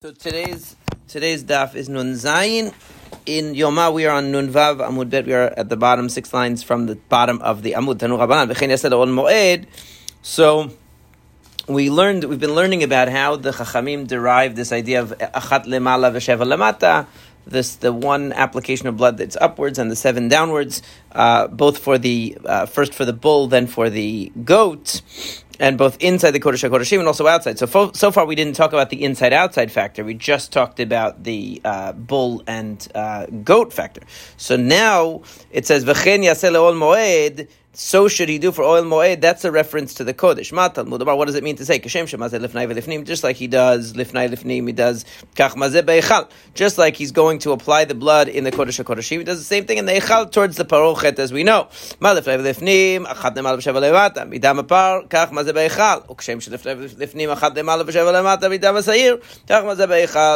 So today's today's daf is Nun Zayin. In Yoma, we are on Nun Vav Amud Bet. We are at the bottom, six lines from the bottom of the Amud Tanu Moed. So we learned, we've been learning about how the Chachamim derived this idea of Achat Lemala V'Sheva Lemata. This the one application of blood that's upwards and the seven downwards, uh, both for the uh, first for the bull, then for the goat and both inside the Kodesh HaKodeshim and also outside. So fo- so far we didn't talk about the inside-outside factor. We just talked about the uh, bull and uh, goat factor. So now it says V'chen yaseh le'ol moed so should he do for ohel moed. That's a reference to the Kodesh. Matal mudabar. What does it mean to say kashem? Just like he does lifnai lifnim, he does kach. Just like he's going to apply the blood in the Kodesh HaKodeshim, he does the same thing in the echal towards the parochet, as we know.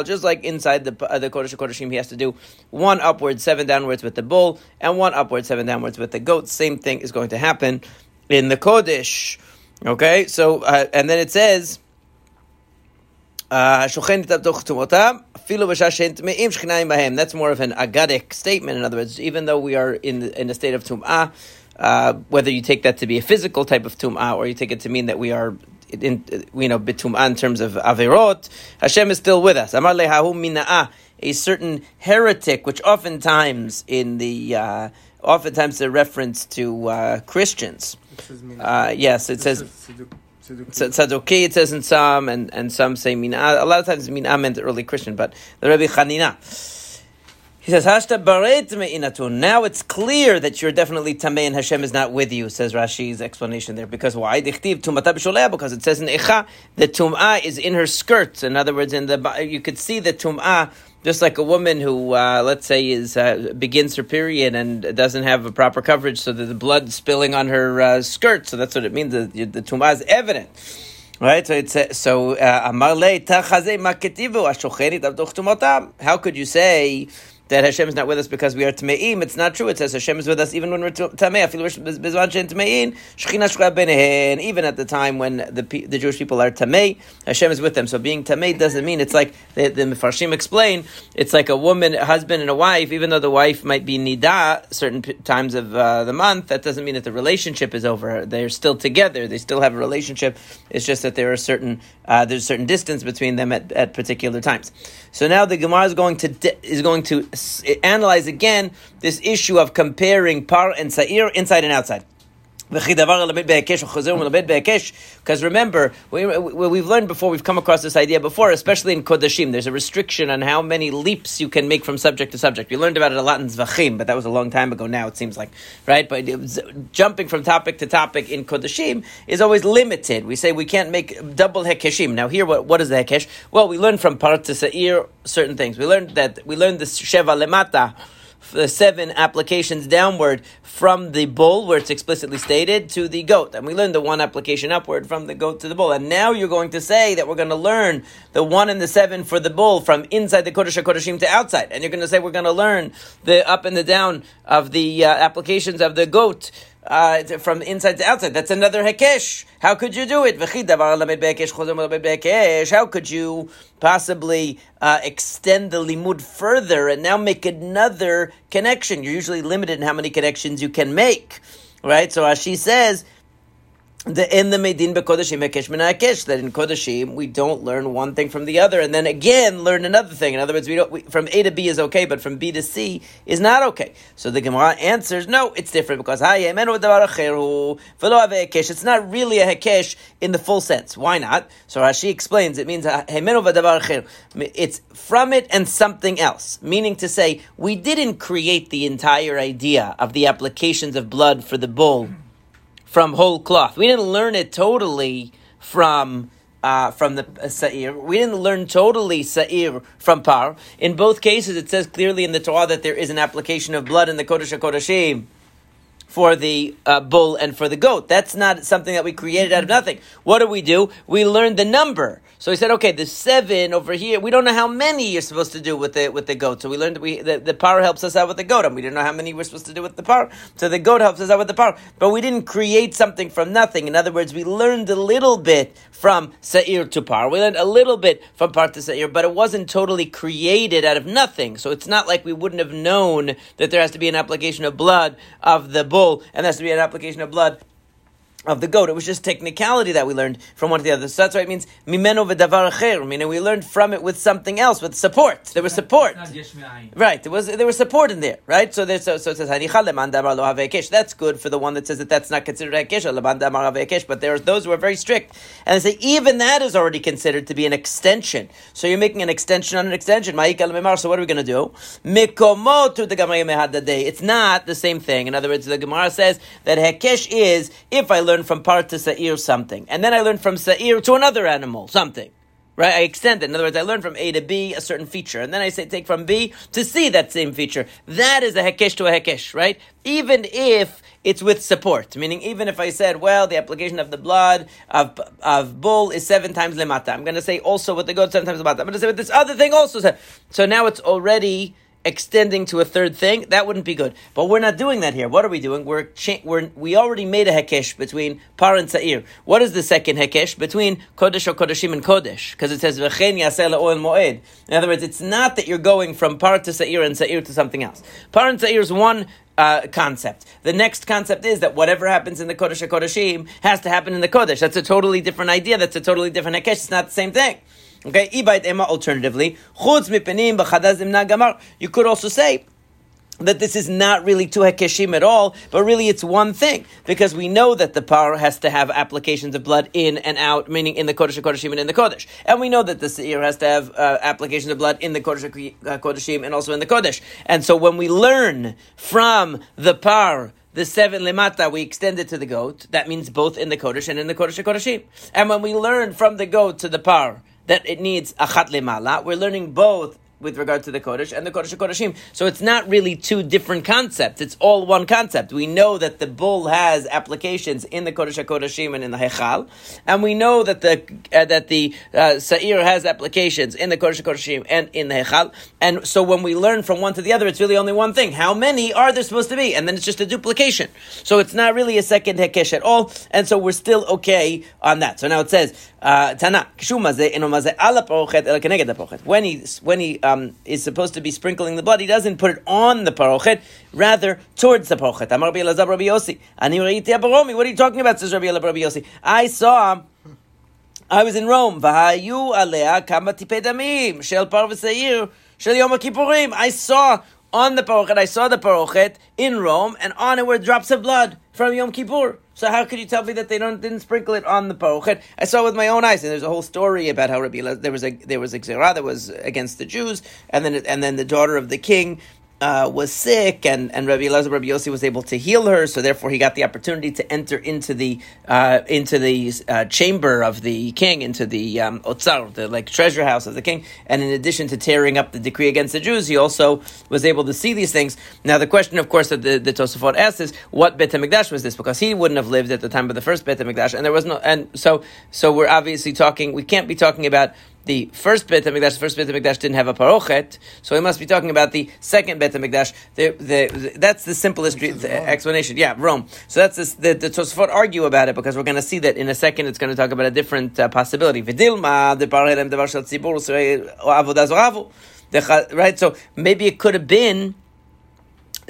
Just like inside the uh, the Kodesh HaKodeshim, he has to do one upward, seven downwards with the bull, and one upward, seven downwards with the goat. Same thing is going to happen in the Kodesh. Okay, so uh, and then it says. Uh, That's more of an agadic statement. In other words, even though we are in in a state of tum'ah, uh, whether you take that to be a physical type of tum'ah or you take it to mean that we are in, you know, bitum'ah in terms of averot, Hashem is still with us. A certain heretic, which oftentimes in the uh, oftentimes a reference to uh, Christians. Uh, yes, it says Tzadoki. It says in some, and, and some say mina. A lot of times mina meant early Christian, but the Rebbe Chanina. He says, Hashta baret me'inatun. Now it's clear that you're definitely tamei and Hashem is not with you, says Rashi's explanation there. Because why? Dichtiv tumata b'sholeh, because it says in Echa, the tum'ah is in her skirts. In other words, in the you could see the tum'ah just like a woman who, uh, let's say, is uh, begins her period and doesn't have a proper coverage, so that the blood spilling on her uh, skirt. So that's what it means. The, the tumah is evident, right? So it's so uh, How could you say? That Hashem is not with us because we are Tme'im. It's not true. It says Hashem is with us even when we're Tamei. Even at the time when the, the Jewish people are Tamei, Hashem is with them. So being Tamei doesn't mean it's like the, the Mefarshim explain, it's like a woman, a husband, and a wife. Even though the wife might be Nida certain p- times of uh, the month, that doesn't mean that the relationship is over. They're still together. They still have a relationship. It's just that there are certain, uh, there's a certain distance between them at, at particular times. So now the Gemara is going to, is going to analyze again this issue of comparing par and sa'ir inside and outside. Because remember, we, we've learned before, we've come across this idea before, especially in Kodashim. There's a restriction on how many leaps you can make from subject to subject. We learned about it a lot in Zvachim, but that was a long time ago now, it seems like. Right? But was, jumping from topic to topic in Kodashim is always limited. We say we can't make double Hekeshim. Now, here, what, what is the Hekesh? Well, we learned from Par to Sa'ir certain things. We learned that, we learned the Sheva Lemata seven applications downward from the bull, where it's explicitly stated, to the goat. And we learned the one application upward from the goat to the bull. And now you're going to say that we're going to learn the one and the seven for the bull from inside the Kodesh HaKodeshim to outside. And you're going to say we're going to learn the up and the down of the uh, applications of the goat uh, from inside to outside. That's another hekesh. How could you do it? How could you possibly uh, extend the limud further and now make another connection? You're usually limited in how many connections you can make, right? So as she says, the in the Medin Bekodashim Hekesh Mehekesh that in Kodashim we don't learn one thing from the other and then again learn another thing. In other words, we don't we, from A to B is okay, but from B to C is not okay. So the Gemara answers, no, it's different because it's not really a Hekesh in the full sense. Why not? So Rashi explains it means it's from it and something else. Meaning to say, we didn't create the entire idea of the applications of blood for the bull from whole cloth. We didn't learn it totally from uh, from the uh, Sa'ir. We didn't learn totally Sa'ir from Par. In both cases, it says clearly in the Torah that there is an application of blood in the Kodesh HaKodeshim for the uh, bull and for the goat. That's not something that we created out of nothing. What do we do? We learn the number. So he said, okay, the seven over here. We don't know how many you're supposed to do with the with the goat. So we learned we the, the par helps us out with the goat, and we didn't know how many we're supposed to do with the par. So the goat helps us out with the par, but we didn't create something from nothing. In other words, we learned a little bit from Sa'ir to Par. We learned a little bit from Par to Sa'ir, but it wasn't totally created out of nothing. So it's not like we wouldn't have known that there has to be an application of blood of the bull, and has to be an application of blood of the goat. It was just technicality that we learned from one to the other. So that's why it means mimeno v'davar acher. Meaning we learned from it with something else, with support. There was support. Right. There was there was support in there. Right. So there's so, so it says lo That's good for the one that says that that's not considered hekesh leman damar havekesh. But there's those who are very strict and they say even that is already considered to be an extension. So you're making an extension on an extension. So what are we going to do? Mikomotu the It's not the same thing. In other words, the Gemara says that hekesh is if I learn learn from Par to Sa'ir something. And then I learn from Sa'ir to another animal something. Right? I extend it. In other words, I learn from A to B a certain feature. And then I say take from B to C that same feature. That is a hekesh to a hekesh, right? Even if it's with support. Meaning, even if I said, well, the application of the blood of, of bull is seven times lemata. I'm going to say also with the goat seven times lemata. I'm going to say with this other thing also. So now it's already extending to a third thing, that wouldn't be good. But we're not doing that here. What are we doing? We're, cha- we're we already made a hekesh between par and sa'ir. What is the second hekesh between kodesh or kodeshim and kodesh? Because it says v'chein yaseh ohel moed. In other words, it's not that you're going from par to sa'ir and sa'ir to something else. Par and sa'ir is one uh, concept. The next concept is that whatever happens in the Kodesh HaKodeshim has to happen in the Kodesh. That's a totally different idea. That's a totally different Hekesh. It's not the same thing. Okay, ibait ema alternatively, chutz mipenim b'chadazim nagamar. You could also say that this is not really two hekeshim at all, but really it's one thing because we know that the par has to have applications of blood in and out, meaning in the kodesh kodeshim and in the kodesh, and we know that the seir has to have uh, applications of blood in the kodesh kodeshim and also in the kodesh. And so when we learn from the par the seven lemata we extend it to the goat. That means both in the kodesh and in the kodesh kodeshim. And when we learn from the goat to the par that it needs achat lemala. We're learning both with regard to the Kodesh and the Kodesh Kodeshim. So it's not really two different concepts. It's all one concept. We know that the bull has applications in the Kodesh Kodeshim and in the Hechal, and we know that the uh, that the uh, Sa'ir has applications in the Kodesh Kodeshim and in the Hechal. And so when we learn from one to the other, it's really only one thing. How many are there supposed to be? And then it's just a duplication. So it's not really a second Hekesh at all. And so we're still okay on that. So now it says, Tana, when he, when he, um, is supposed to be sprinkling the blood, he doesn't put it on the parochet, rather towards the parochet. What are you talking about? Says Rabbi Rabbi Yossi. I saw. I was in Rome. I saw on the parochet, I saw the parochet in Rome, and on it were drops of blood from Yom Kippur. So how could you tell me that they don't didn't sprinkle it on the parochet? I saw with my own eyes, and there's a whole story about how Rabbi there was a there was a xerah that was against the Jews, and then and then the daughter of the king uh, was sick, and, and Rabbi Elazar Rabbi Yossi was able to heal her, so therefore he got the opportunity to enter into the uh, into the uh, chamber of the king, into the um, otzar, the like treasure house of the king. And in addition to tearing up the decree against the Jews, he also was able to see these things. Now the question, of course, that the, the Tosafot asks is, what Bet Hamikdash was this? Because he wouldn't have lived at the time of the first Bet Hamikdash, and there was no, and so so we're obviously talking. We can't be talking about the first Bet HaMikdash, the first Bet HaMikdash didn't have a parochet, so we must be talking about the second Bet HaMikdash. The, the, the, that's the simplest the explanation. Yeah, Rome. So that's the, the, the Tosfot argue about it because we're going to see that in a second it's going to talk about a different uh, possibility. Right, so maybe it could have been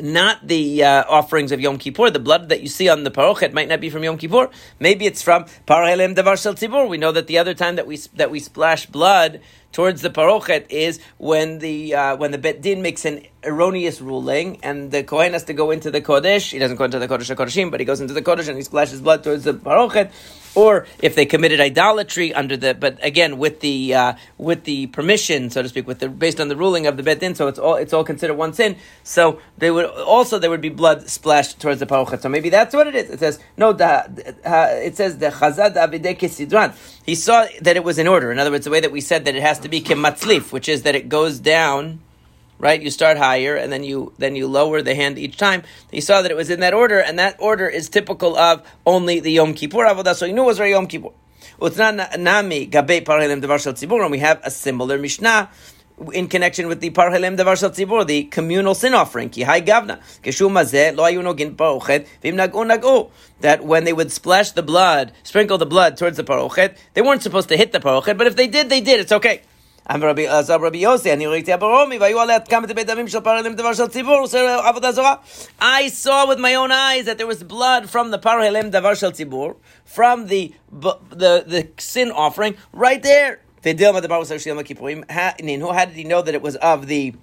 not the uh, offerings of Yom Kippur. The blood that you see on the parochet might not be from Yom Kippur. Maybe it's from Parhelim Devar Shel Tzibur. We know that the other time that we that we splash blood towards the parochet is when the uh, when the bet din makes an erroneous ruling, and the kohen has to go into the kodesh. He doesn't go into the kodesh kodeshim, but he goes into the kodesh and he splashes blood towards the parochet. Or if they committed idolatry under the, but again with the uh, with the permission, so to speak, with the based on the ruling of the bet din, so it's all it's all considered one sin. So they would also there would be blood splashed towards the parochet. So maybe that's what it is. It says no. The, uh, it says the chazad avideke sidran. He saw that it was in order. In other words, the way that we said that it has to be kematzlif, which is that it goes down right? You start higher and then you then you lower the hand each time. He saw that it was in that order, and that order is typical of only the Yom Kippur avodah. So he knew it was Yom Kippur. And we have a similar Mishnah in connection with the parhelem davar shel tzibor, the communal sin offering. Ki gavna keshum lo ayu nogin parochet v'im nagu nagu. That when they would splash the blood, sprinkle the blood towards the parochet, they weren't supposed to hit the parochet, but if they did, they did. It's okay. Uh, I saw with my own eyes that there was blood from the parhelem davar shel tzibur, from the, the, the sin offering, right there. How did he know that it was of the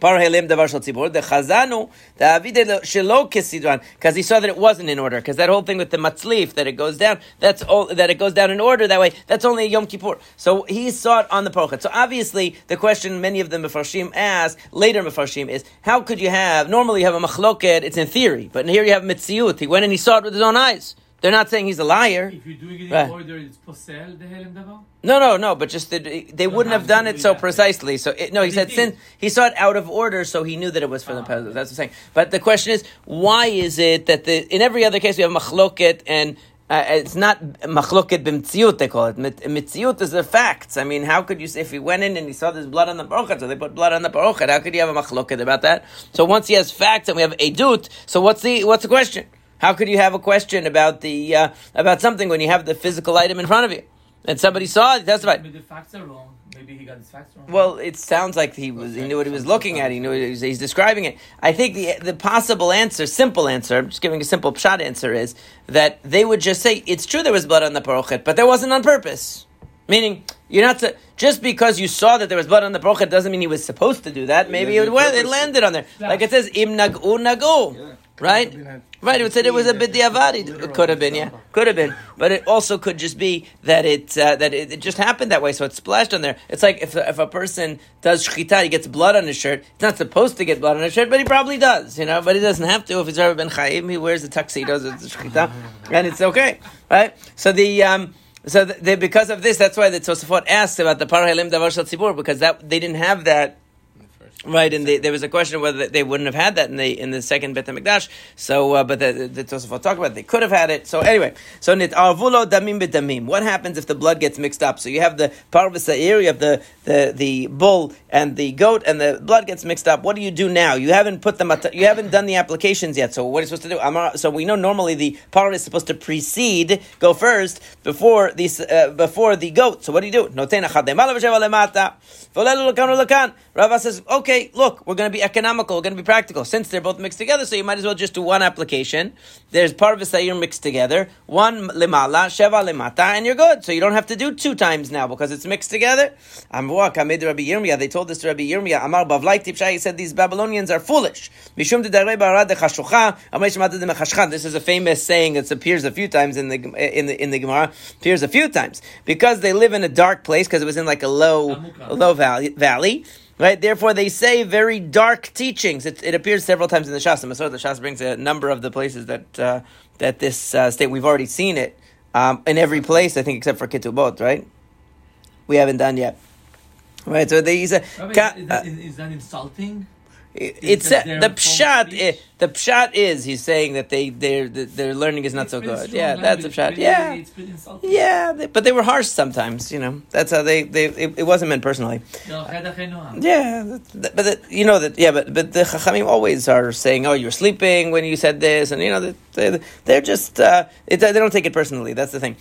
Parhelim davar shel tzibur. The chazanu the avide shelo kesidran because he saw that it wasn't in order. Because that whole thing with the matzlif that it goes down, that's all that it goes down in order that way. That's only a Yom Kippur. So he saw it on the parochet. So obviously the question many of the mefarshim ask later mefarshim is how could you have normally you have a machloket? It's in theory, but here you have mitziut. He went and he saw it with his own eyes. They're not saying he's a liar. If you're doing it in right. order, it's posel the helem davar. No, no, no. But just the, they wouldn't have done it so precisely. So it, no, he said since he saw it out of order, so he knew that it was for the ah. That's what I'm saying. But the question is, why is it that the in every other case we have machloket and uh, it's not machloket b'mtziut, they call it. Mitziut is the facts. I mean, how could you say, if he went in and he saw there's blood on the parochet, so they put blood on the parochet, how could you have a machloket about that? So once he has facts and we have edut, so what's the, what's the question? How could you have a question about the uh, about something when you have the physical item in front of you and somebody saw it? Testified. Maybe the facts are wrong. Maybe he got his facts wrong. Well, it sounds like he was. He knew what he was looking at. He knew he was, he's describing it. I think the the possible answer, simple answer, I'm just giving a simple shot answer, is that they would just say it's true there was blood on the parochet, but there wasn't on purpose. Meaning, you're not to, just because you saw that there was blood on the parochet doesn't mean he was supposed to do that. Maybe it, it landed on there, like it says im nagu nagu. Right? Right, it would say it was a bidiyavad. It could have been, yeah, could have been, but it also could just be that it uh, that it, it, just happened that way. So it splashed on there. It's like if if a person does shchita, he gets blood on his shirt. He's not supposed to get blood on his shirt, but he probably does, you know. But he doesn't have to if he's ever been chayim. He wears the tuxedos of the shchita, and it's okay, right? So the um, so the, because of this, that's why the Tosafot asked about the parhelim davar tzibur because that they didn't have that Right, and the, there was a question of whether they wouldn't have had that in the in the second Bet Hamikdash. So, uh, but the, the Tosafot talk about it. they could have had it. So anyway, so nit arvulo damim b'damim. What happens if the blood gets mixed up? So you have the parvasa area of the, the the bull and the goat, and the blood gets mixed up. What do you do now? You haven't put them. You haven't done the applications yet. So what are you supposed to do? So we know normally the parva is supposed to precede, go first before the uh, before the goat. So what do you do? Rava says, okay, look, we're going to be economical, we're going to be practical. Since they're both mixed together, so you might as well just do one application. There's part of a sayir mixed together, one limala, sheva limata, and you're good. So you don't have to do two times now because it's mixed together. Amwak, Amid Rabbi Yirmiyah, they told this to Rabbi Yirmiyah. Amar Bavlai Tipshai, he said these Babylonians are foolish. This is a famous saying that appears a few times in the in the in the Gemara. Appears a few times because they live in a dark place because it was in like a low a low valley. valley Right, therefore they say very dark teachings. It, it appears several times in the Shas. The Shas brings a number of the places that uh, that this uh, state. We've already seen it um, in every place, I think, except for Ketubot. Right, we haven't done yet. Right, so they, uh, is, is that insulting? It's uh, the pshat. It, the pshat is he's saying that they their their learning is not it's so good. Yeah, that's a pshat. Yeah, yeah, they, but they were harsh sometimes. You know, that's how they they it, it wasn't meant personally. Yeah, but the, you know that. Yeah, but but the chachamim always are saying, "Oh, you're sleeping when you said this," and you know they, they're just uh, it, they don't take it personally. That's the thing.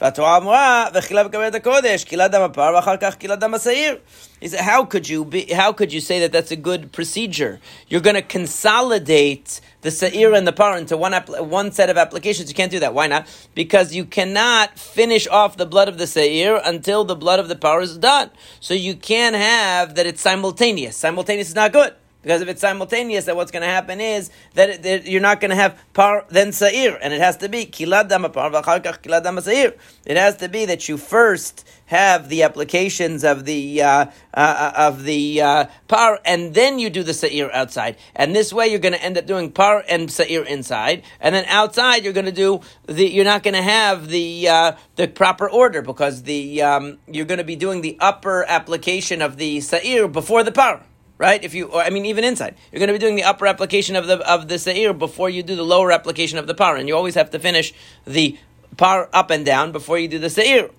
והתורה אמרה, וחילה בקבלת הקודש, קילת דם הפר, ואחר כך קילת דם השעיר. He said, how could you be, how could you say that that's a good procedure? You're going to consolidate the sa'ir and the par into one, one set of applications. You can't do that. Why not? Because you cannot finish off the blood of the sa'ir until the blood of the par is done. So you can't have that it's simultaneous. Simultaneous is not good. Because if it's simultaneous, then what's going to happen is that, it, that you're not going to have par then sa'ir, and it has to be par sa'ir. It has to be that you first have the applications of the uh, uh, uh, of the uh, par, and then you do the sa'ir outside. And this way, you're going to end up doing par and sa'ir inside, and then outside you're going to do the. You're not going to have the uh, the proper order because the um, you're going to be doing the upper application of the sa'ir before the par right? If you, or I mean, even inside, you're going to be doing the upper application of the of the seir before you do the lower application of the par, and you always have to finish the par up and down before you do the seir.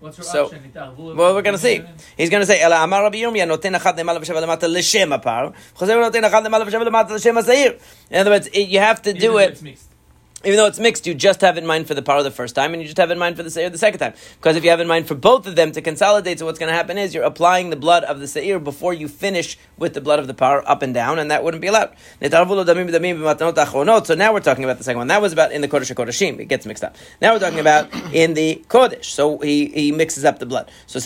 What's your So, option? Well, we're going to see. He's going to say, "Ela amar Rabbi Yirmiyah noten achad lemala v'sheva lemata l'shem apar, chozer noten achad lemala v'sheva lemata l'shem haseir." In other words, it, you have to do it. Even though it's mixed, you just have in mind for the par the first time, and you just have in mind for the seir the second time. Because if you have in mind for both of them to consolidate, so what's going to happen is you're applying the blood of the seir before you finish with the blood of the par up and down, and that wouldn't be allowed. So now we're talking about the second one. That was about in the Kodesh HaKodeshim. It gets mixed up. Now we're talking about in the Kodesh. So he, he mixes up the blood. So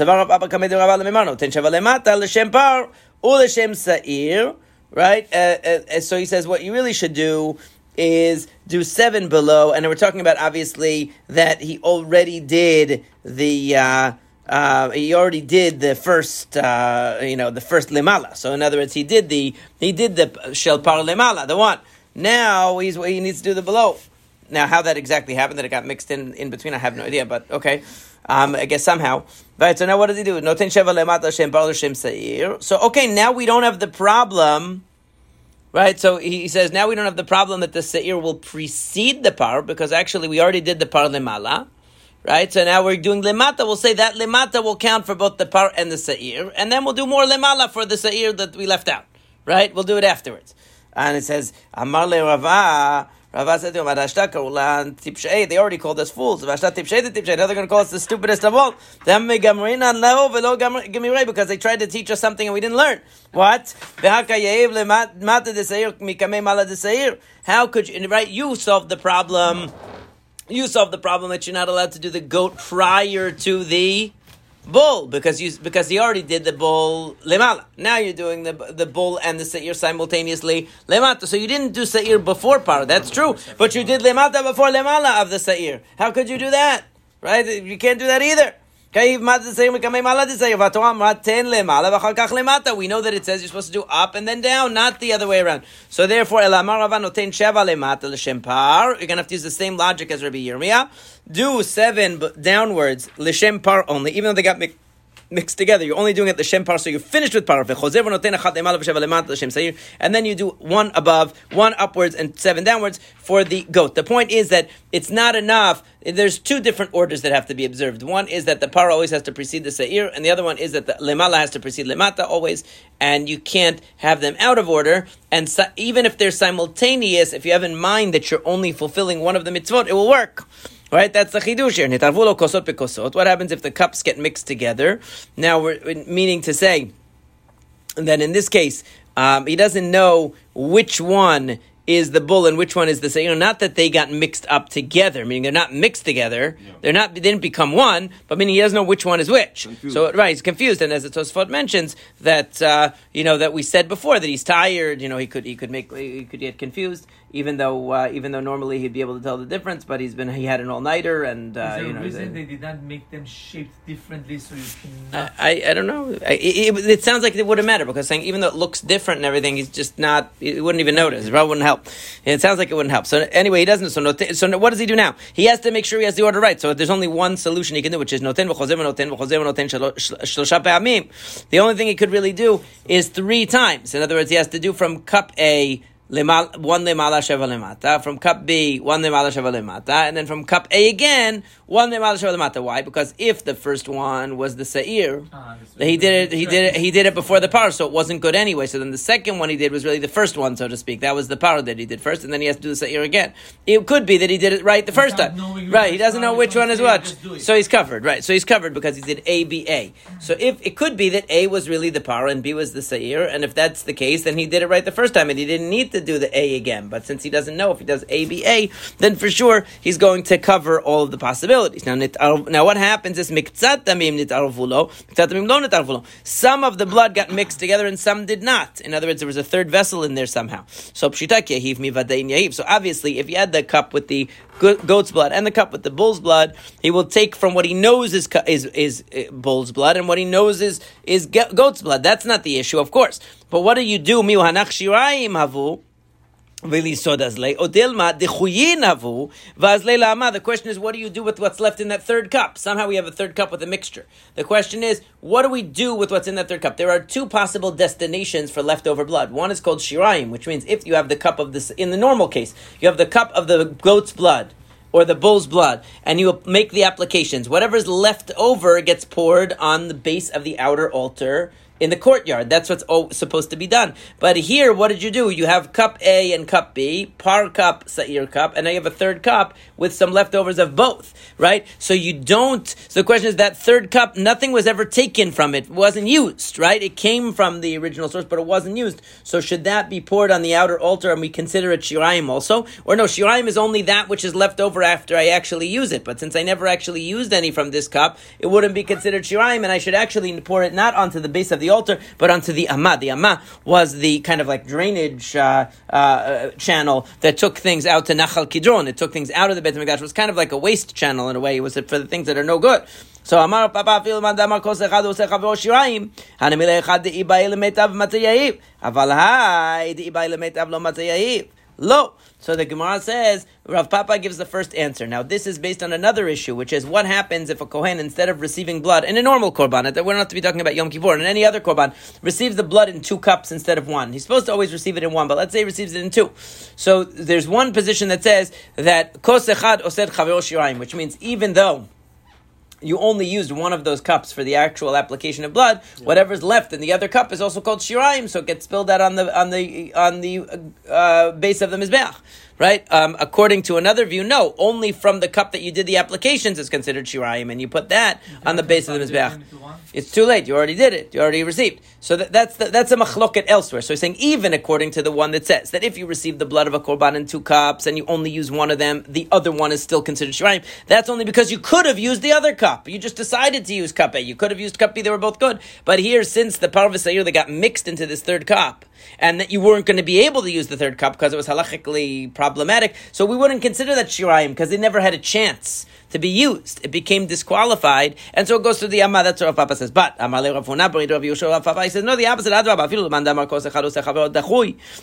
right? Uh, uh, uh, so he says what you really should do is do seven below, and we're talking about obviously that he already did the. Uh, uh, he already did the first, uh, you know, the first lemala. So in other words, he did the he did the shel par lemala, the one. Now he's he needs to do the below. Now, how that exactly happened, that it got mixed in in between, I have no idea. But okay, um, I guess somehow. Right. So now, what does he do? Noten sheva shem shem seir. So okay, now we don't have the problem. Right, so he says now we don't have the problem that the seir will precede the par because actually we already did the par lemala, right? So now we're doing lemata. We'll say that lemata will count for both the par and the seir, and then we'll do more lemala for the seir that we left out, right? We'll do it afterwards. And it says Amar le Rava. Rava said to him, "Adashta kaula tipshei." They already called us fools. Adashta tipshei the tipshei. Now they're going to call us the stupidest of all. Them gamrina leho velo gamirei because they tried to teach us something and we didn't learn. What? How could you? Right? You solved the problem. You solved the problem that you're not allowed to do the goat prior to the bull because you because he already did the bull lemala. Now you're doing the the bull and the seir simultaneously lemata. So you didn't do seir before par. That's true, but you did lemata before lemala of the seir. How could you do that? Right? You can't do that either. We know that it says you're supposed to do up and then down, not the other way around. So therefore, you're going to have to use the same logic as Rabbi Yirmiyah. Do seven downwards, l'shem par only, even though they got mixed together. You're only doing it the Shem par, so you're finished with par. And then you do one above, one upwards, and seven downwards for the goat. The point is that it's not enough. There's two different orders that have to be observed. One is that the par always has to precede the seir, and the other one is that the lemala has to precede lemata always, and you can't have them out of order. And so, even if they're simultaneous, if you have in mind that you're only fulfilling one of the mitzvot, it will work. Right, that's the chidush here. Nitarvulo kosot bekosot. What happens if the cups get mixed together? Now we're meaning to say that in this case, um, he doesn't know which one is the bull and which one is the you know Not that they got mixed up together, meaning they're not mixed together. They're not. They didn't become one, but meaning he doesn't know which one is which. Confused. So right, he's confused. And as the Tosfot mentions that uh, you know that we said before that he's tired. You know he could he could make he could get confused. Even though uh, even though normally he'd be able to tell the difference, but he's been he had an all nighter and uh, Is there you a know. reason they- they did not make them shaped differently so you cannot? I, I don't know. I, it, it, sounds like it wouldn't matter because saying even though it looks different and everything, he's just not. He wouldn't even notice. It probably wouldn't help. It sounds like it wouldn't help. So anyway, he doesn't. So no, so what does he do now? He has to make sure he has the order right. So there's only one solution he can do, which is noten v'chozer v'noten shelo- shel- shlosha pe'amim. The only thing he could really do is three times. In other words, he has to do from cup A. One lemala sheva lemata. From cup B, one lemala sheva lemata, and then from cup A again, one lemala sheva lemata. Why? Because if the first one was the seir, Ah, he did it. He did it. He did it before the par, so it wasn't good anyway. So then the second one he did was really the first one, so to speak. That was the par that he did first, and then he has to do the seir again. It could be that he did it right the first time. Right. He doesn't know which one is what. just do it. So he's covered. Right. So he's covered because he did A B A. So if it could be that A was really the par and B was the seir, and if that's the case, then he did it right the first time, and he didn't need to do the A again. But since he doesn't know if he does A, B, A, then for sure he's going to cover all of the possibilities. Now, now what happens is. Some of the blood got mixed together and some did not. In other words, there was a third vessel in there somehow. So. So obviously, if you had the cup with the goat's blood and the cup with the bull's blood, he will take from what he knows is is is uh, bull's blood and what he knows is is goat's blood. That's not the issue, of course. But what do you do? The question is, what do you do with what's left in that third cup? Somehow we have a third cup with a mixture. The question is, what do we do with what's in that third cup? There are two possible destinations for leftover blood. One is called shirayim, which means if you have the cup of this, in the normal case, you have the cup of the goat's blood or the bull's blood, and you make the applications. Whatever's left over gets poured on the base of the outer altar in the courtyard. That's what's supposed to be done. But here, what did you do? You have cup A and cup B, par cup, sa'ir cup, and now you have a third cup with some leftovers of both, right? So you don't. So the question is that third cup, nothing was ever taken from it, it wasn't used, right? It came from the original source, but it wasn't used. So should that be poured on the outer altar and we consider it shiraim also? Or no, shiraim is only that which is left over after I actually use it. But since I never actually used any from this cup, it wouldn't be considered shiraim, and I should actually pour it not onto the base of the the altar, but onto the Amma. The Amma was the kind of like drainage uh, uh, channel that took things out to Nachal Kidron. It took things out of the Beit HaMikdash. It was kind of like a waste channel in a way. It was for the things that are no good. So Amar Papa Fil Man Damar Kos Echad Ose Chavro Shirayim Hanamile Echad De'i Ba'i Lemetav Matzayahiv Aval Hai De'i Ba'i Lemetav Lo Matzayahiv Lo so the Gemara says, Rav Papa gives the first answer. Now, this is based on another issue, which is what happens if a Kohen, instead of receiving blood in a normal Korban, that we're not to be talking about Yom Kippur, and any other Korban, receives the blood in two cups instead of one. He's supposed to always receive it in one, but let's say he receives it in two. So there's one position that says that which means even though you only used one of those cups for the actual application of blood. Yeah. Whatever's left in the other cup is also called shiraim, so it gets spilled out on the on the on the uh, base of the mizbeach right? Um, according to another view, no, only from the cup that you did the applications is considered shirayim, and you put that on the base of the mizbeach. It's too late. You already did it. You already received. So that, that's the, that's a machloket elsewhere. So he's saying even according to the one that says that if you receive the blood of a korban in two cups and you only use one of them, the other one is still considered shirayim. That's only because you could have used the other cup. You just decided to use cup A. You could have used cup B. They were both good. But here, since the parvus they got mixed into this third cup, and that you weren't going to be able to use the third cup because it was halachically problematic. So we wouldn't consider that shirayim because they never had a chance to be used. It became disqualified, and so it goes to the Amma. That's what Rav Papa says. But Amar le Rav Rav Yusha, Rav Papa, he says no, the opposite.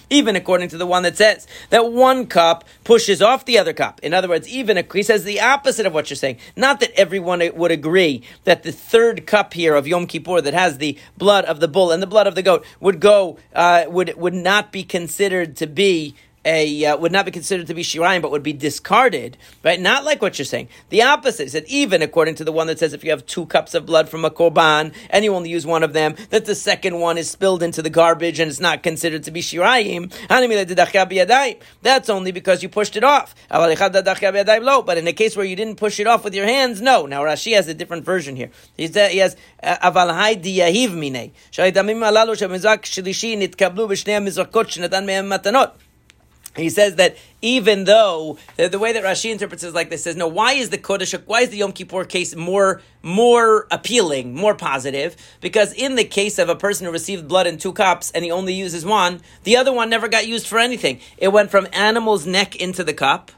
Even according to the one that says that one cup pushes off the other cup. In other words, even a, he says the opposite of what you're saying. Not that everyone would agree that the third cup here of Yom Kippur that has the blood of the bull and the blood of the goat would go uh, would would not be considered to be a uh, would not be considered to be shirayim, but would be discarded, right? Not like what you're saying. The opposite is that even according to the one that says if you have two cups of blood from a korban and you only use one of them, that the second one is spilled into the garbage and it's not considered to be shirayim. That's only because you pushed it off. But in a case where you didn't push it off with your hands, no. Now Rashi has a different version here. He says he has uh, avalhai diyahiv mine. He says that even though the, the, way that Rashi interprets is like this says, no, why is the Kodesh, why is the Yom Kippur case more more appealing, more positive? Because in the case of a person who received blood in two cups and he only uses one, the other one never got used for anything. It went from animal's neck into the cup,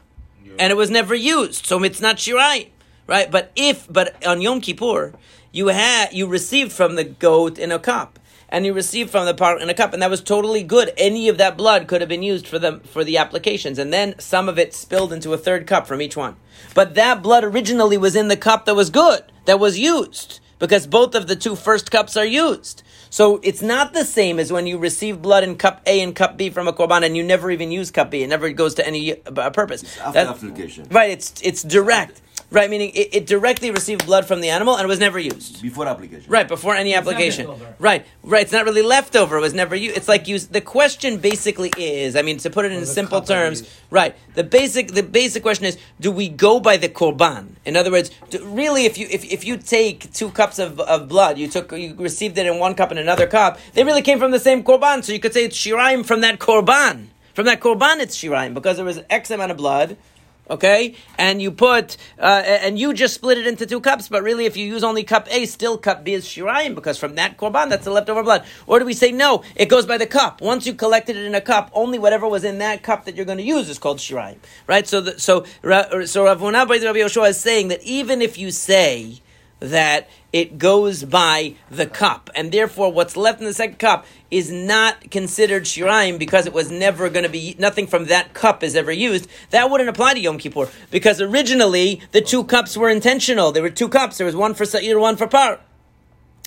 yeah. and it was never used, so it's not shirai, right? But if, but on Yom Kippur, you had you received from the goat in a cup and you received from the par in a cup, and that was totally good. Any of that blood could have been used for the for the applications, and then some of it spilled into a third cup from each one. But that blood originally was in the cup that was good, that was used, because both of the two first cups are used. So it's not the same as when you receive blood in cup A and cup B from a korban, and you never even use cup B. It never goes to any uh, purpose. It's after that, application, right? It's it's direct. Right, meaning it, it, directly received blood from the animal and it was never used. Before application. Right, before any application. Right, right. It's not really leftover. It was never used. It's like you. The question basically is, I mean, to put it in simple terms, right? The basic, the basic question is, do we go by the korban? In other words, do, really, if you if, if you take two cups of, of blood, you took you received it in one cup and another cup, they really came from the same korban. So you could say it's shiraim from that korban From that korban, it's shirayim because there was X amount of blood. Okay, and you put, uh, and you just split it into two cups, but really, if you use only cup A, still cup B is shirayim because from that korban, that's the leftover blood. Or do we say no? It goes by the cup. Once you collected it in a cup, only whatever was in that cup that you're going to use is called shirayim, right? So, the, so, so Rav Rabbi Yoshua is saying that even if you say that it goes by the cup, and therefore what's left in the second cup is not considered shiraim because it was never going to be nothing from that cup is ever used. That wouldn't apply to Yom Kippur because originally the two cups were intentional. There were two cups. There was one for Sa'ir, one for Par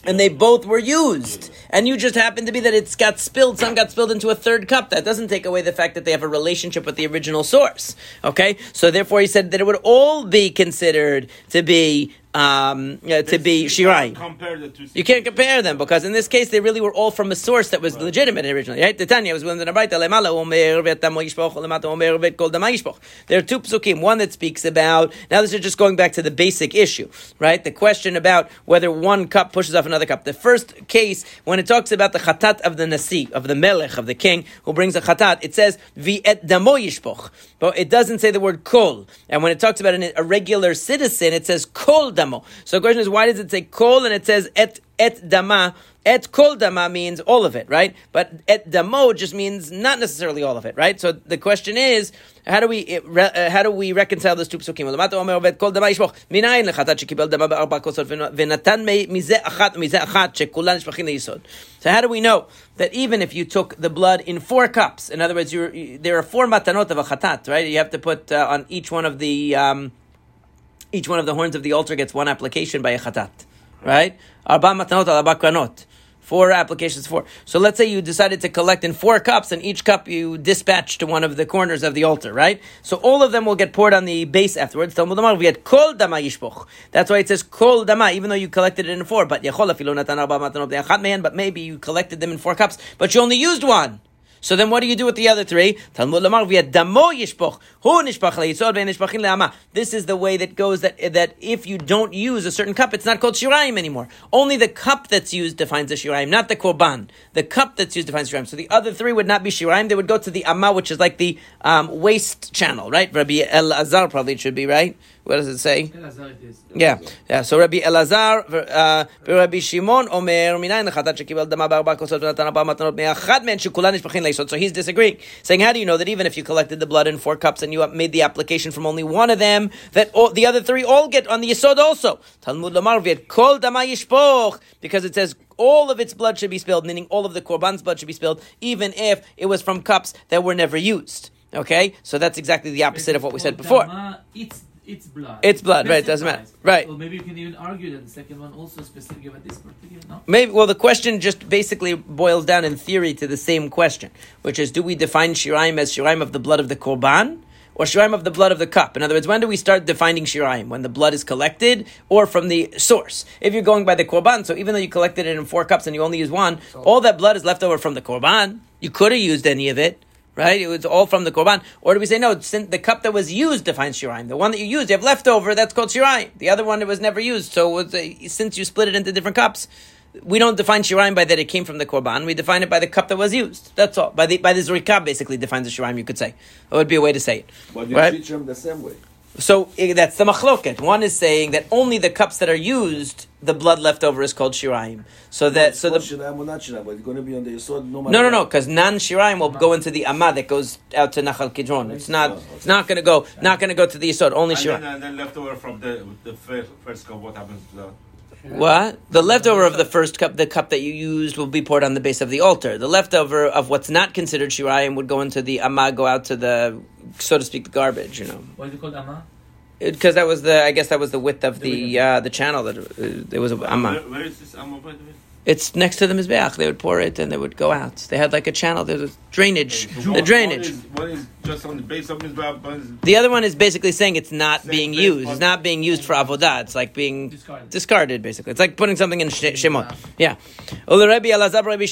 and they both were used. And you just happened to be that it's got spilled, some got spilled into a third cup. That doesn't take away the fact that they have a relationship with the original source. Okay? So therefore he said that it would all be considered to be um, uh, to be shirai. You can't compare them because in this case they really were all from a source that was right. legitimate originally. Right? The Tanya was willing to write There are two psukim. One that speaks about now. This is just going back to the basic issue, right? The question about whether one cup pushes off another cup. The first case when it talks about the chatat of the nasi of the melech of the king who brings a chatat, it says vi et damo yishpoch, but it doesn't say the word kol. And when it talks about an, a regular citizen, it says kol damo. So the question is, why does it say kol and it says et et dama? Et kol dama means all of it, right? But et damo just means not necessarily all of it, right? So the question is, how do we uh, how do we reconcile those two psukim? So how do we know that even if you took the blood in four cups, in other words, you, there are four matanot of a chatat, right? You have to put uh, on each one of the um, each one of the horns of the altar gets one application by a chatat, right? Arba matanot arba kranot. Four applications, four. So let's say you decided to collect in four cups, and each cup you dispatch to one of the corners of the altar, right? So all of them will get poured on the base afterwards. Talmud Amar, we get kol dama yishpoch. That's why it says kol dama, even though you collected it in four. But but maybe you collected them in four cups, but you only used one. So then what do you do with the other three? Talmud Lamar, we had damo yishpoch, hu nishpach le'ama. This is the way that goes that, that if you don't use a certain cup, it's not called shirayim anymore. Only the cup that's used defines the shirayim, not the korban. The cup that's used defines shirayim. So the other three would not be shirayim, they would go to the amma, which is like the um, waste channel, right? Rabbi Elazar probably should be, right? What does it say? Yeah, yeah. So Rabbi Elazar, uh, Rabbi Shimon Omer, So he's disagreeing, saying, how do you know that even if you collected the blood in four cups and you made the application from only one of them, that all, the other three all get on the yisod also? Talmud Lamar Kol because it says all of its blood should be spilled, meaning all of the korban's blood should be spilled, even if it was from cups that were never used. Okay, so that's exactly the opposite of what we said before. It's it's blood. It's blood, right? Doesn't matter, right? Well, maybe you can even argue that the second one also specifically about this particular. No. Maybe. Well, the question just basically boils down in theory to the same question, which is: Do we define shiraim as shiraim of the blood of the korban? Or shiraim of the blood of the cup. In other words, when do we start defining shiraim? When the blood is collected, or from the source? If you're going by the korban, so even though you collected it in four cups and you only use one, all that blood is left over from the korban. You could have used any of it right? It was all from the korban. Or do we say no? Since The cup that was used defines shirayim. The one that you used, you have leftover. That's called shirayim. The other one that was never used. So was, uh, since you split it into different cups, we don't define shirayim by that it came from the korban. We define it by the cup that was used. That's all. By the by the zurikah basically defines the shirayim. You could say it would be a way to say it. But you right? teach them the same way. So eh, that's the machloket. One is saying that only the cups that are used, the blood left over is called shiraim. So that so the shirayim or not shirayim, but it's going to be on the yisod no matter. no no no because non shiraim will go into the amma that goes out to Nachal Kidron. It's not it's not going to go not going to go to the yisod only And shiraim. then, and then leftover from the the first, first cup, what happens to that? What? The leftover of the first cup, the cup that you used, will be poured on the base of the altar. The leftover of what's not considered shirayim would go into the amma, go out to the, so to speak, the garbage. You know, Why is it called amma? because that was the, I guess that was the width of the uh, the channel that it there was a amma. Where, where is this amma by the way? It's next to the mizbeach. They would pour it and they would go out. They had like a channel. There's a drainage. The One drainage. is, one is just on the base of his back, one is The other one is basically saying it's not Same being place, used. It's not being used for avodah. It's like being Discarded. discarded, basically. It's like putting something in sh- Shimon. Yeah. Ula Rabbi Elazar Rabbi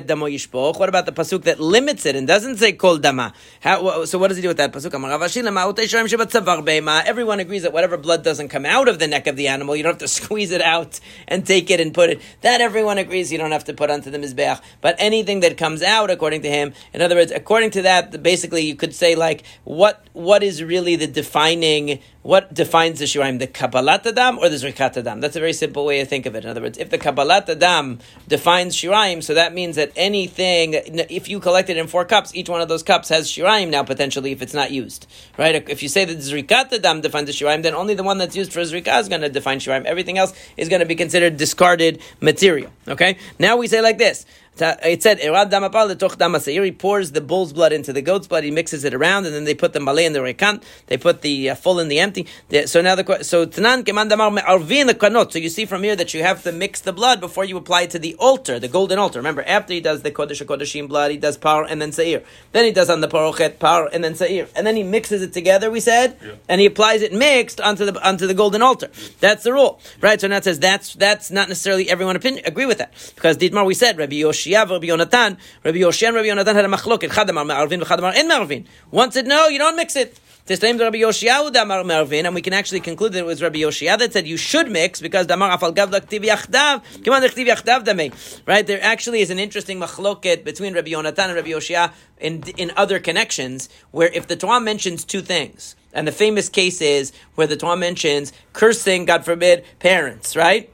damo yishpoch. What about the pasuk that limits it and doesn't say kol dama? How, so what does he do with that pasuk? Amar Rav Ashi lema utei shoyim shebatzavar beima. Everyone agrees that whatever blood doesn't come out of the neck of the animal, you don't have to squeeze it out and take it and put it. That that everyone agrees you don't have to put onto the mizbeach. But anything that comes out, according to him, in other words, according to that, basically you could say like, what what is really the defining what defines the shiraim, the kabbalat adam or the zrikat adam? That's a very simple way to think of it. In other words, if the kabbalat adam defines shiraim, so that means that anything, if you collect it in four cups, each one of those cups has shiraim now potentially if it's not used, right? If you say that zrikat adam defines the shiraim, then only the one that's used for zrikah is going to define shiraim. Everything else is going to be considered discarded material. Okay. Now we say like this. It said, Erad damapal letoch damaseir. He pours the bull's blood into the goat's blood. He mixes it around, and then they put the malay in the rekan. They put the uh, full in the empty. so now the so tanan keman damar me'arvin kanot. So you see from here that you have to mix the blood before you apply it to the altar, the golden altar. Remember, after he does the kodesh kodeshim blood, he does par and then seir. Then he does on the parochet par and then seir, and then he mixes it together. We said, yeah. and he applies it mixed onto the onto the golden altar. That's the rule, right? So now it says that's that's not necessarily everyone opinion agree with that because d'itmar we said Rabbi Yosh Yoshiav, Rabbi Yonatan, Rabbi Yoshi and Rabbi Yonatan had a machloket. Chadamar me'arvin, v'chadamar in me'arvin. One said, no, you don't mix it. This time Rabbi Yoshiyahu damar me'arvin, and we can actually conclude that it was Rabbi Yoshia that said you should mix because damar afal gav laktiv yachdav, kiman laktiv yachdav damei. Right? There actually is an interesting machloket between Rabbi Yonatan and Rabbi Yoshia in, in other connections where if the Torah mentions two things, and the famous case is where the Torah mentions cursing, God forbid, parents, right?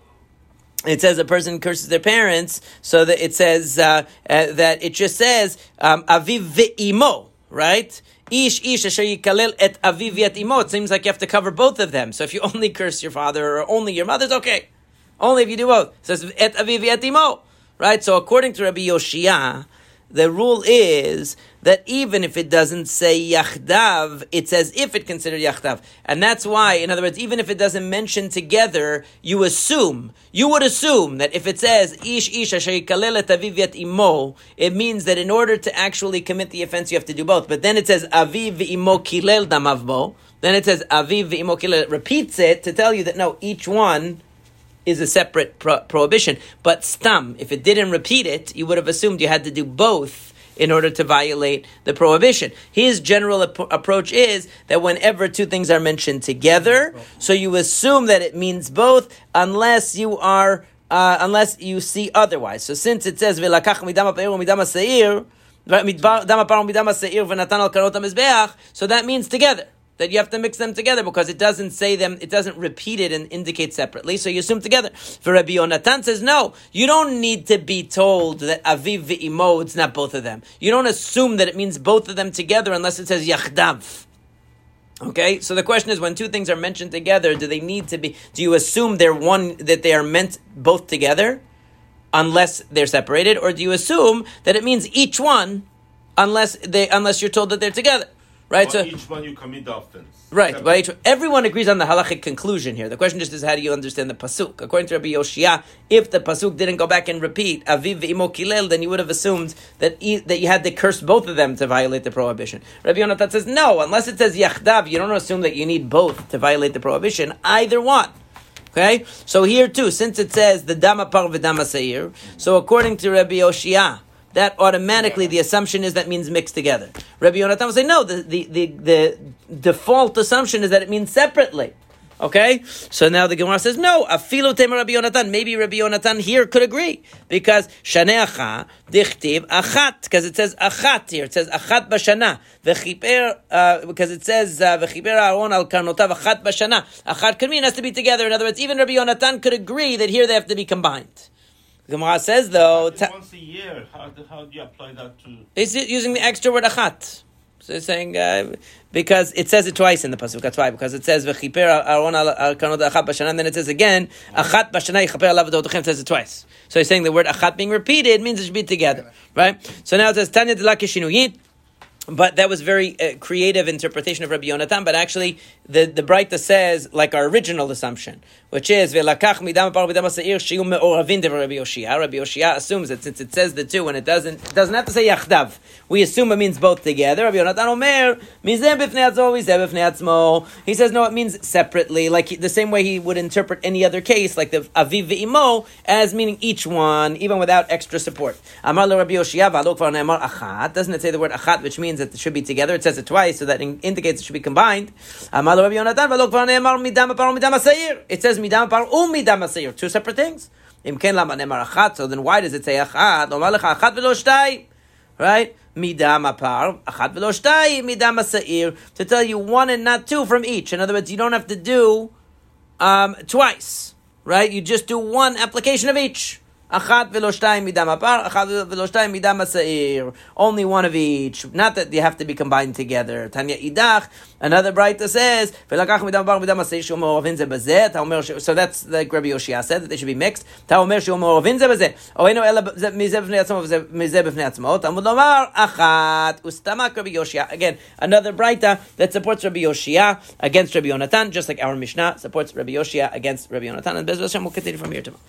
It says a person curses their parents, so that it says uh, uh, that it just says um, aviv ve'imo, right? Ish ish asher yikalel et aviv et imo. It seems like you have to cover both of them. So if you only curse your father or only your mother, it's okay. Only if you do both. It says et aviv et imo, right? So according to Rabbi Yoshia, the rule is that even if it doesn't say yachdav, it's as if it considered yachdav. And that's why, in other words, even if it doesn't mention together, you assume, you would assume that if it says ish ish asher aviv imo, it means that in order to actually commit the offense, you have to do both. But then it says aviv imo kilel damavbo. Then it says aviv imo kilel. Repeats it to tell you that no, each one is a separate pro- prohibition. But stam, if it didn't repeat it, you would have assumed you had to do both in order to violate the prohibition. His general ap- approach is that whenever two things are mentioned together, so you assume that it means both, unless you are uh, unless you see otherwise. So since it says so that means together that you have to mix them together because it doesn't say them, it doesn't repeat it and indicate separately. So you assume together. For Rabbi Yonatan says, no, you don't need to be told that aviv v'imo, it's not both of them. You don't assume that it means both of them together unless it says yachdav. Okay, so the question is, when two things are mentioned together, do they need to be? Do you assume they're one that they are meant both together, unless they're separated, or do you assume that it means each one, unless they unless you're told that they're together? Right. so each one you commit the offense. Right. But each, everyone agrees on the halachic conclusion here. The question just is how do you understand the pasuk? According to Rabbi Yoshia, if the pasuk didn't go back and repeat aviv imo kilel, then you would have assumed that e, that you had to curse both of them to violate the prohibition. Rabbi Yonatan says no, unless it says yachdav, you don't assume that you need both to violate the prohibition. Either one. Okay, so here too, since it says the dama par v'dama seir, so according to Rabbi Yoshia, that automatically the assumption is that means mixed together. Rabbi Yonatan will say, no, the, the, the, the default assumption is that it means separately. Okay, so now the Gemara says no. Afilu tema Rabbi Yonatan. Maybe Rabbi Yonatan here could agree because shaneacha dichtiv achat because it says achat here. It says achat bashana v'chiper uh, because it says uh, v'chiper Aaron al karnotav achat bashana. Achat could mean has to be together. In other words, even Rabbi Yonatan could agree that here they have to be combined. Gemara says though. Ta- once a year, how do, how do you apply that to? Is it using the extra word achat? So it's saying uh, because it says it twice in the pasuk. That's why because it says v'chiper Aaron al kanod achat b'shana, and then it says again achat b'shana yichaper alav It says it twice. So he's saying the word achat being repeated means it should be together, right? So now it says tanya de la but that was very uh, creative interpretation of Rabbi Yonatan. But actually, the the Breita says like our original assumption, which is velakach midam par midam seir shiu meoravin de Rabbi Yoshia. Rabbi Yoshia assumes that since it says the two and it doesn't it doesn't have to say yachdav, we assume it means both together. Rabbi Yonatan omer mizem b'fnei atzmo mizem b'fnei atzmo. He says no, it means separately, like the same way he would interpret any other case, like the aviv ve'imo, as meaning each one, even without extra support. Amar Rabbi Yoshia v'alok v'anemar achat. Doesn't it say the word achat, which means that it should be together. It says it twice, so that indicates it should be combined. It says midam par u midam Two separate things. Im ken lama nemar achat. So then why does it say achat? Lomar lecha achat v'lo shtai. Right? Midam apar, achat v'lo shtai, midam asair. To tell you one and not two from each. In other words, you don't have to do um, twice. Right? You just do one application of each. Achat v'lo shtayim midam. Only one of each. Not that they have to be combined together. Tanya idach. Another Breita says, So that's like Rabbi Yoshia said that they should be mixed. Taomer shum oravin ze bazeh. Oeno ela ze- mizeh b'fnei atzmo mizeh b'fnei achat ustamak Rabbi. Again, another Breita that supports Rabbi Yoshia against Rabbi Yonatan, just like our Mishnah supports Rabbi Yoshia against Rabbi Yonatan. And b'ezras Hashem will continue from here tomorrow.